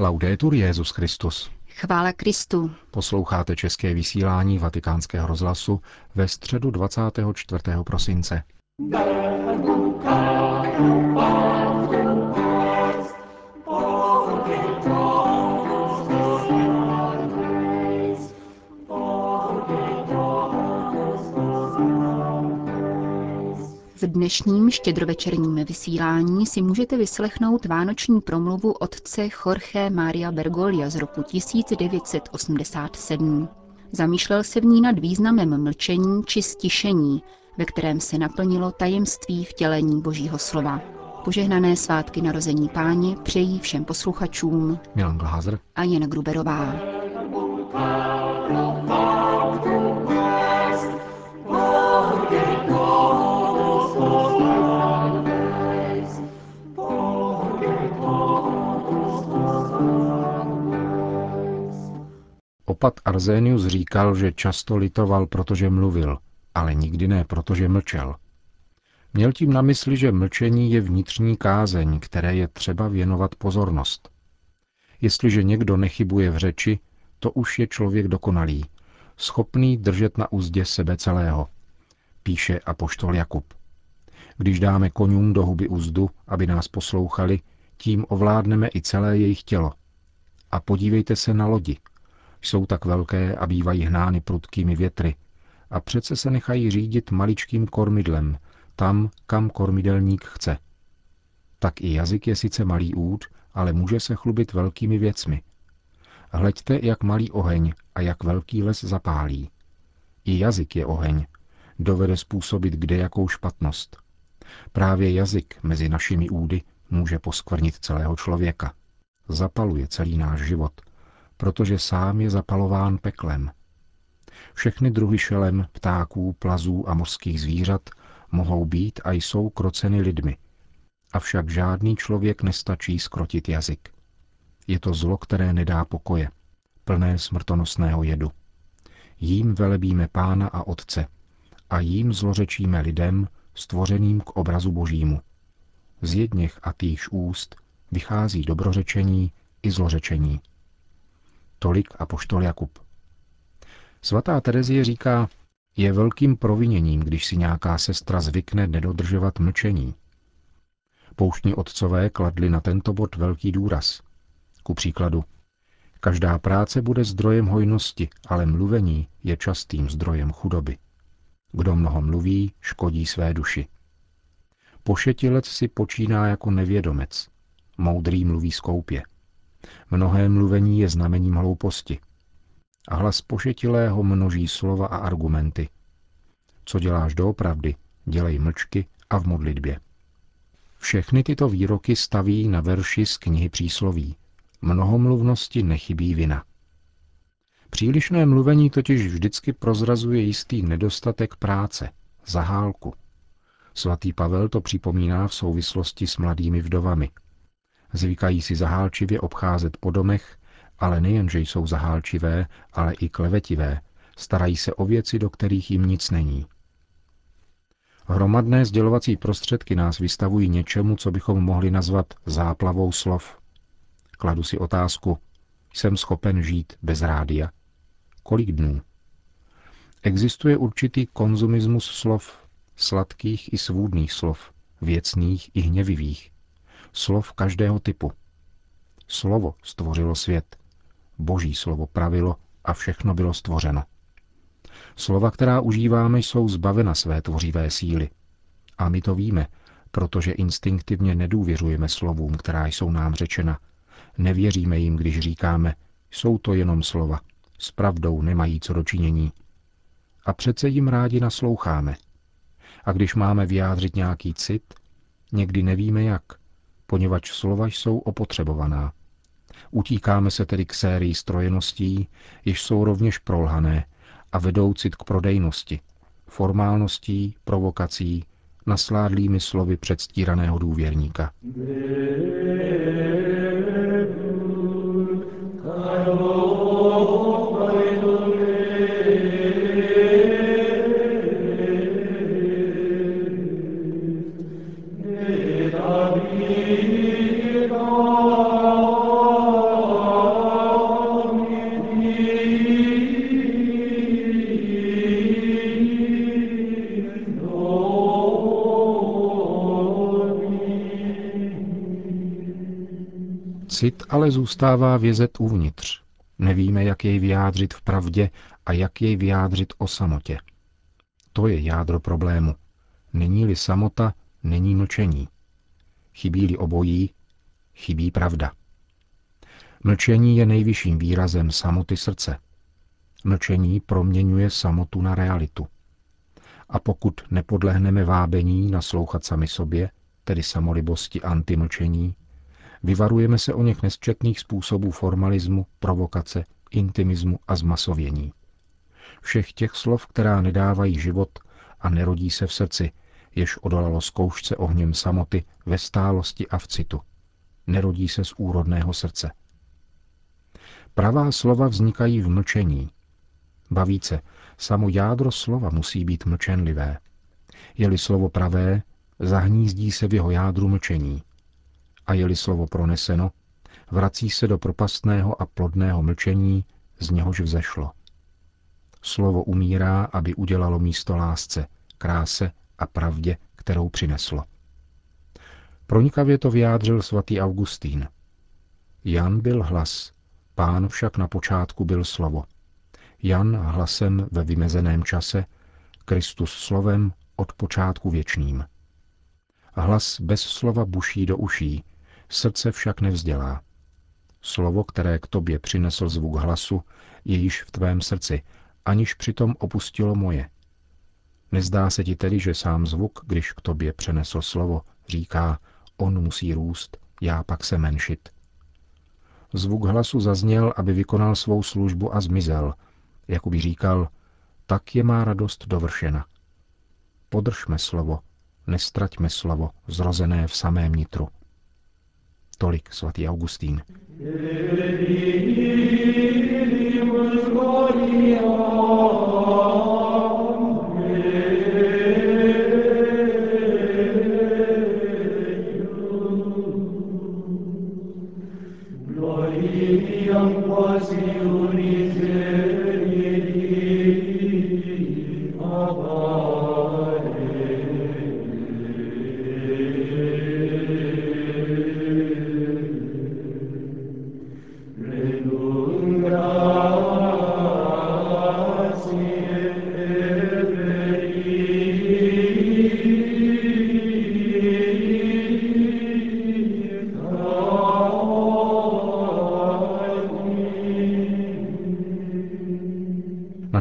Laudetur Jezus Christus. Chvála Kristu. Posloucháte české vysílání Vatikánského rozhlasu ve středu 24. prosince. V dnešním štědrovečerním vysílání si můžete vyslechnout vánoční promluvu otce Jorge Maria Bergolia z roku 1987. Zamýšlel se v ní nad významem mlčení či stišení, ve kterém se naplnilo tajemství vtělení Božího slova. Požehnané svátky narození páně přejí všem posluchačům Milan Glázer a Jana Gruberová. Opat Arzenius říkal, že často litoval, protože mluvil, ale nikdy ne, protože mlčel. Měl tím na mysli, že mlčení je vnitřní kázeň, které je třeba věnovat pozornost. Jestliže někdo nechybuje v řeči, to už je člověk dokonalý, schopný držet na úzdě sebe celého, píše apoštol Jakub. Když dáme konům do huby úzdu, aby nás poslouchali, tím ovládneme i celé jejich tělo. A podívejte se na lodi. Jsou tak velké a bývají hnány prudkými větry. A přece se nechají řídit maličkým kormidlem, tam, kam kormidelník chce. Tak i jazyk je sice malý úd, ale může se chlubit velkými věcmi. Hleďte, jak malý oheň a jak velký les zapálí. I jazyk je oheň. Dovede způsobit kde jakou špatnost. Právě jazyk mezi našimi údy může poskvrnit celého člověka. Zapaluje celý náš život, protože sám je zapalován peklem. Všechny druhy šelem, ptáků, plazů a mořských zvířat mohou být a jsou kroceny lidmi. Avšak žádný člověk nestačí skrotit jazyk. Je to zlo, které nedá pokoje, plné smrtonosného jedu. Jím velebíme pána a otce a jím zlořečíme lidem, stvořeným k obrazu božímu. Z jedněch a týž úst vychází dobrořečení i zlořečení. Tolik a poštol Jakub. Svatá Terezie říká, je velkým proviněním, když si nějaká sestra zvykne nedodržovat mlčení. Pouštní otcové kladli na tento bod velký důraz. Ku příkladu, každá práce bude zdrojem hojnosti, ale mluvení je častým zdrojem chudoby. Kdo mnoho mluví, škodí své duši. Pošetilec si počíná jako nevědomec. Moudrý mluví skoupě. Mnohé mluvení je znamením hlouposti. A hlas pošetilého množí slova a argumenty. Co děláš doopravdy, dělej mlčky a v modlitbě. Všechny tyto výroky staví na verši z knihy přísloví. Mnohomluvnosti nechybí vina. Přílišné mluvení totiž vždycky prozrazuje jistý nedostatek práce, zahálku. Svatý Pavel to připomíná v souvislosti s mladými vdovami. Zvykají si zahálčivě obcházet po domech, ale nejen, že jsou zahálčivé, ale i klevetivé, starají se o věci, do kterých jim nic není. Hromadné sdělovací prostředky nás vystavují něčemu, co bychom mohli nazvat záplavou slov. Kladu si otázku, jsem schopen žít bez rádia? Kolik dnů? Existuje určitý konzumismus slov, sladkých i svůdných slov, věcných i hněvivých, slov každého typu. Slovo stvořilo svět, boží slovo pravilo a všechno bylo stvořeno. Slova, která užíváme, jsou zbavena své tvořivé síly. A my to víme, protože instinktivně nedůvěřujeme slovům, která jsou nám řečena. Nevěříme jim, když říkáme, jsou to jenom slova, s pravdou nemají co dočinění. A přece jim rádi nasloucháme. A když máme vyjádřit nějaký cit, někdy nevíme jak, poněvadž slova jsou opotřebovaná. Utíkáme se tedy k sérii strojeností, jež jsou rovněž prolhané a vedou cit k prodejnosti, formálností, provokací, nasládlými slovy předstíraného důvěrníka. Cit ale zůstává vězet uvnitř. Nevíme, jak jej vyjádřit v pravdě a jak jej vyjádřit o samotě. To je jádro problému. Není-li samota, není mlčení. Chybí-li obojí, chybí pravda. Mlčení je nejvyšším výrazem samoty srdce. Mlčení proměňuje samotu na realitu. A pokud nepodlehneme vábení naslouchat sami sobě, tedy samolibosti antimlčení, vyvarujeme se o něch nesčetných způsobů formalismu, provokace, intimismu a zmasovění. Všech těch slov, která nedávají život a nerodí se v srdci, jež odolalo zkoušce ohněm samoty ve stálosti a v citu. Nerodí se z úrodného srdce. Pravá slova vznikají v mlčení. Bavíce, samo jádro slova musí být mlčenlivé. Je-li slovo pravé, zahnízdí se v jeho jádru mlčení. A je-li slovo proneseno, vrací se do propastného a plodného mlčení, z něhož vzešlo. Slovo umírá, aby udělalo místo lásce, kráse a pravdě, kterou přineslo. Pronikavě to vyjádřil svatý Augustín. Jan byl hlas, pán však na počátku byl slovo. Jan hlasem ve vymezeném čase, Kristus slovem od počátku věčným. Hlas bez slova buší do uší, srdce však nevzdělá. Slovo, které k tobě přinesl zvuk hlasu, je již v tvém srdci, aniž přitom opustilo moje. Nezdá se ti tedy, že sám zvuk, když k tobě přenesl slovo, říká, on musí růst, já pak se menšit. Zvuk hlasu zazněl, aby vykonal svou službu a zmizel, jako by říkal, tak je má radost dovršena. Podržme slovo, nestraťme slovo, zrozené v samém nitru. Tolik svatý Augustín.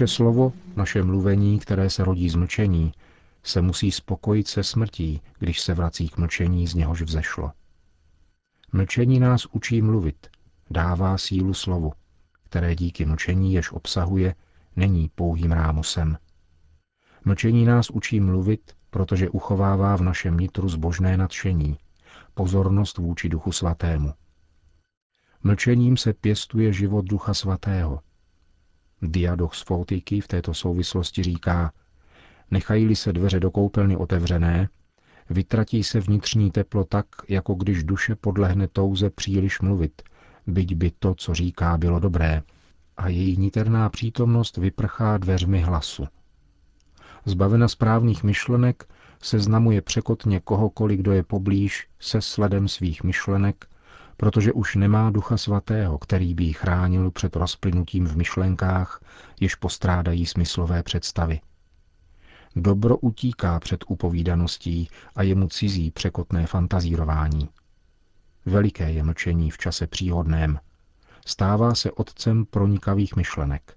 Naše slovo, naše mluvení, které se rodí z mlčení, se musí spokojit se smrtí, když se vrací k mlčení, z něhož vzešlo. Mlčení nás učí mluvit, dává sílu slovu, které díky mlčení, jež obsahuje, není pouhým rámusem. Mlčení nás učí mluvit, protože uchovává v našem nitru zbožné nadšení, pozornost vůči Duchu Svatému. Mlčením se pěstuje život Ducha Svatého, Diadoch Fotiky v této souvislosti říká, nechají-li se dveře do koupelny otevřené, vytratí se vnitřní teplo tak, jako když duše podlehne touze příliš mluvit, byť by to, co říká, bylo dobré, a její niterná přítomnost vyprchá dveřmi hlasu. Zbavena správných myšlenek, seznamuje překotně kohokoliv, kdo je poblíž, se sledem svých myšlenek protože už nemá ducha svatého, který by ji chránil před rozplynutím v myšlenkách, jež postrádají smyslové představy. Dobro utíká před upovídaností a je mu cizí překotné fantazírování. Veliké je mlčení v čase příhodném. Stává se otcem pronikavých myšlenek.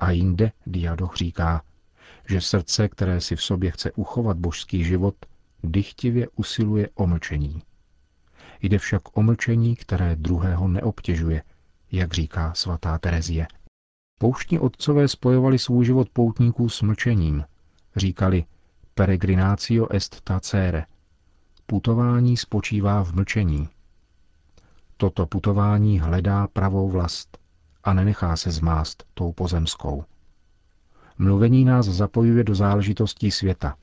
A jinde Diadoch říká, že srdce, které si v sobě chce uchovat božský život, dychtivě usiluje o mlčení. Jde však o mlčení, které druhého neobtěžuje, jak říká svatá Terezie. Pouštní otcové spojovali svůj život poutníků s mlčením. Říkali peregrinatio est tacere. Putování spočívá v mlčení. Toto putování hledá pravou vlast a nenechá se zmást tou pozemskou. Mluvení nás zapojuje do záležitostí světa.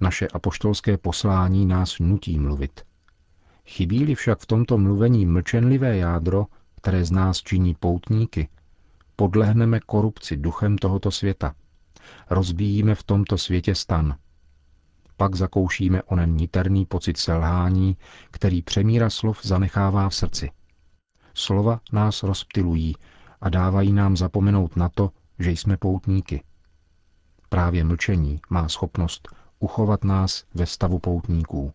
Naše apoštolské poslání nás nutí mluvit. Chybí-li však v tomto mluvení mlčenlivé jádro, které z nás činí poutníky, podlehneme korupci duchem tohoto světa. Rozbíjíme v tomto světě stan. pak zakoušíme onen niterný pocit selhání, který přemíra slov zanechává v srdci. Slova nás rozptilují a dávají nám zapomenout na to, že jsme poutníky. Právě mlčení má schopnost uchovat nás ve stavu poutníků.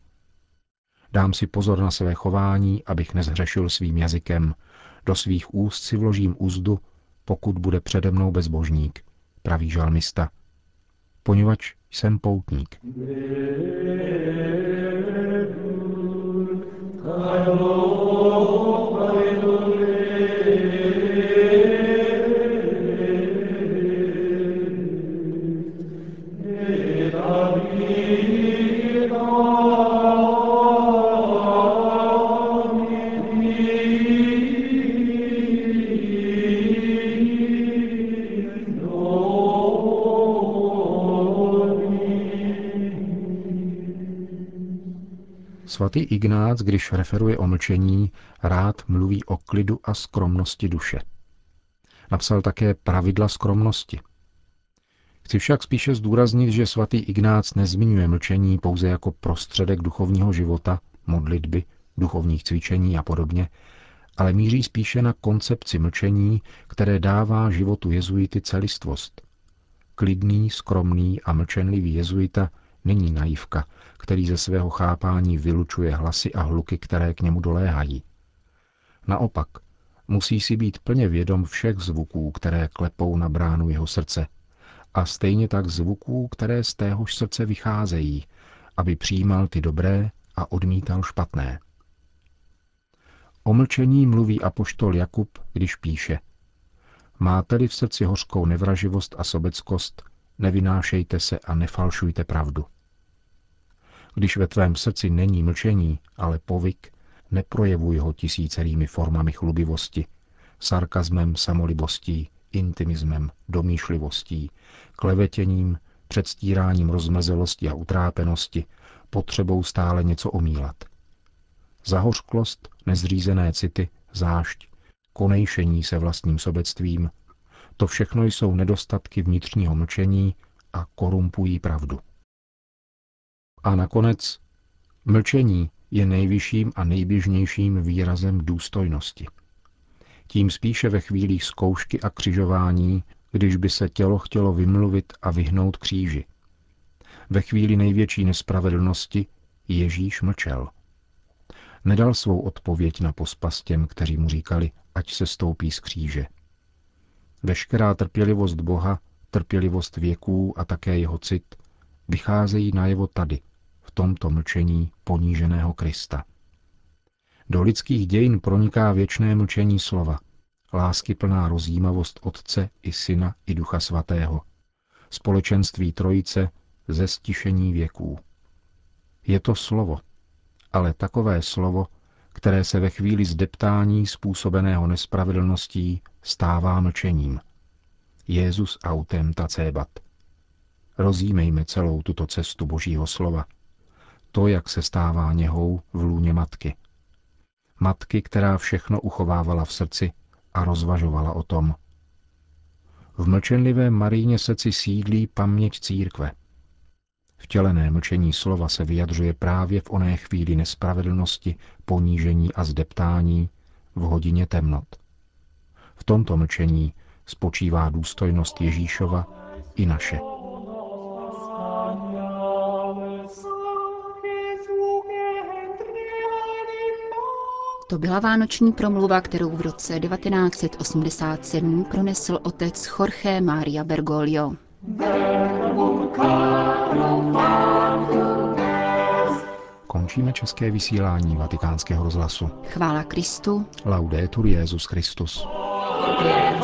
Dám si pozor na své chování, abych nezhřešil svým jazykem. Do svých úst si vložím úzdu, pokud bude přede mnou bezbožník, praví žalmista. Poněvadž jsem poutník. Svatý Ignác, když referuje o mlčení, rád mluví o klidu a skromnosti duše. Napsal také pravidla skromnosti. Chci však spíše zdůraznit, že svatý Ignác nezmiňuje mlčení pouze jako prostředek duchovního života, modlitby, duchovních cvičení a podobně, ale míří spíše na koncepci mlčení, které dává životu jezuity celistvost. Klidný, skromný a mlčenlivý jezuita není naivka, který ze svého chápání vylučuje hlasy a hluky, které k němu doléhají. Naopak, musí si být plně vědom všech zvuků, které klepou na bránu jeho srdce, a stejně tak zvuků, které z téhož srdce vycházejí, aby přijímal ty dobré a odmítal špatné. O mlčení mluví apoštol Jakub, když píše Máte-li v srdci hořkou nevraživost a sobeckost, nevynášejte se a nefalšujte pravdu. Když ve tvém srdci není mlčení, ale povyk, neprojevuj ho tisícerými formami chlubivosti, sarkazmem, samolibostí, intimismem, domýšlivostí, klevetěním, předstíráním rozmrzelosti a utrápenosti, potřebou stále něco omílat. Zahořklost, nezřízené city, zášť, konejšení se vlastním sobectvím, to všechno jsou nedostatky vnitřního mlčení a korumpují pravdu. A nakonec, mlčení je nejvyšším a nejběžnějším výrazem důstojnosti. Tím spíše ve chvílích zkoušky a křižování, když by se tělo chtělo vymluvit a vyhnout kříži. Ve chvíli největší nespravedlnosti Ježíš mlčel. Nedal svou odpověď na pospas těm, kteří mu říkali, ať se stoupí z kříže. Veškerá trpělivost Boha, trpělivost věků a také jeho cit vycházejí najevo tady, tomto mlčení poníženého Krista. Do lidských dějin proniká věčné mlčení slova, lásky plná rozjímavost Otce i Syna i Ducha Svatého, společenství Trojice ze stišení věků. Je to slovo, ale takové slovo, které se ve chvíli zdeptání způsobeného nespravedlností stává mlčením. Jezus autem tacébat. Rozjímejme celou tuto cestu Božího slova. To, jak se stává něhou v lůně matky. Matky, která všechno uchovávala v srdci a rozvažovala o tom. V mlčenlivé Maríně srdci sídlí paměť církve – Vtělené mlčení slova se vyjadřuje právě v oné chvíli nespravedlnosti, ponížení a zdeptání, v hodině temnot. V tomto mlčení spočívá důstojnost Ježíšova i naše. To byla vánoční promluva, kterou v roce 1987 pronesl otec Jorge Maria Bergoglio. Končíme české vysílání vatikánského rozhlasu. Chvála Kristu. Laudetur Jezus Christus. Christus.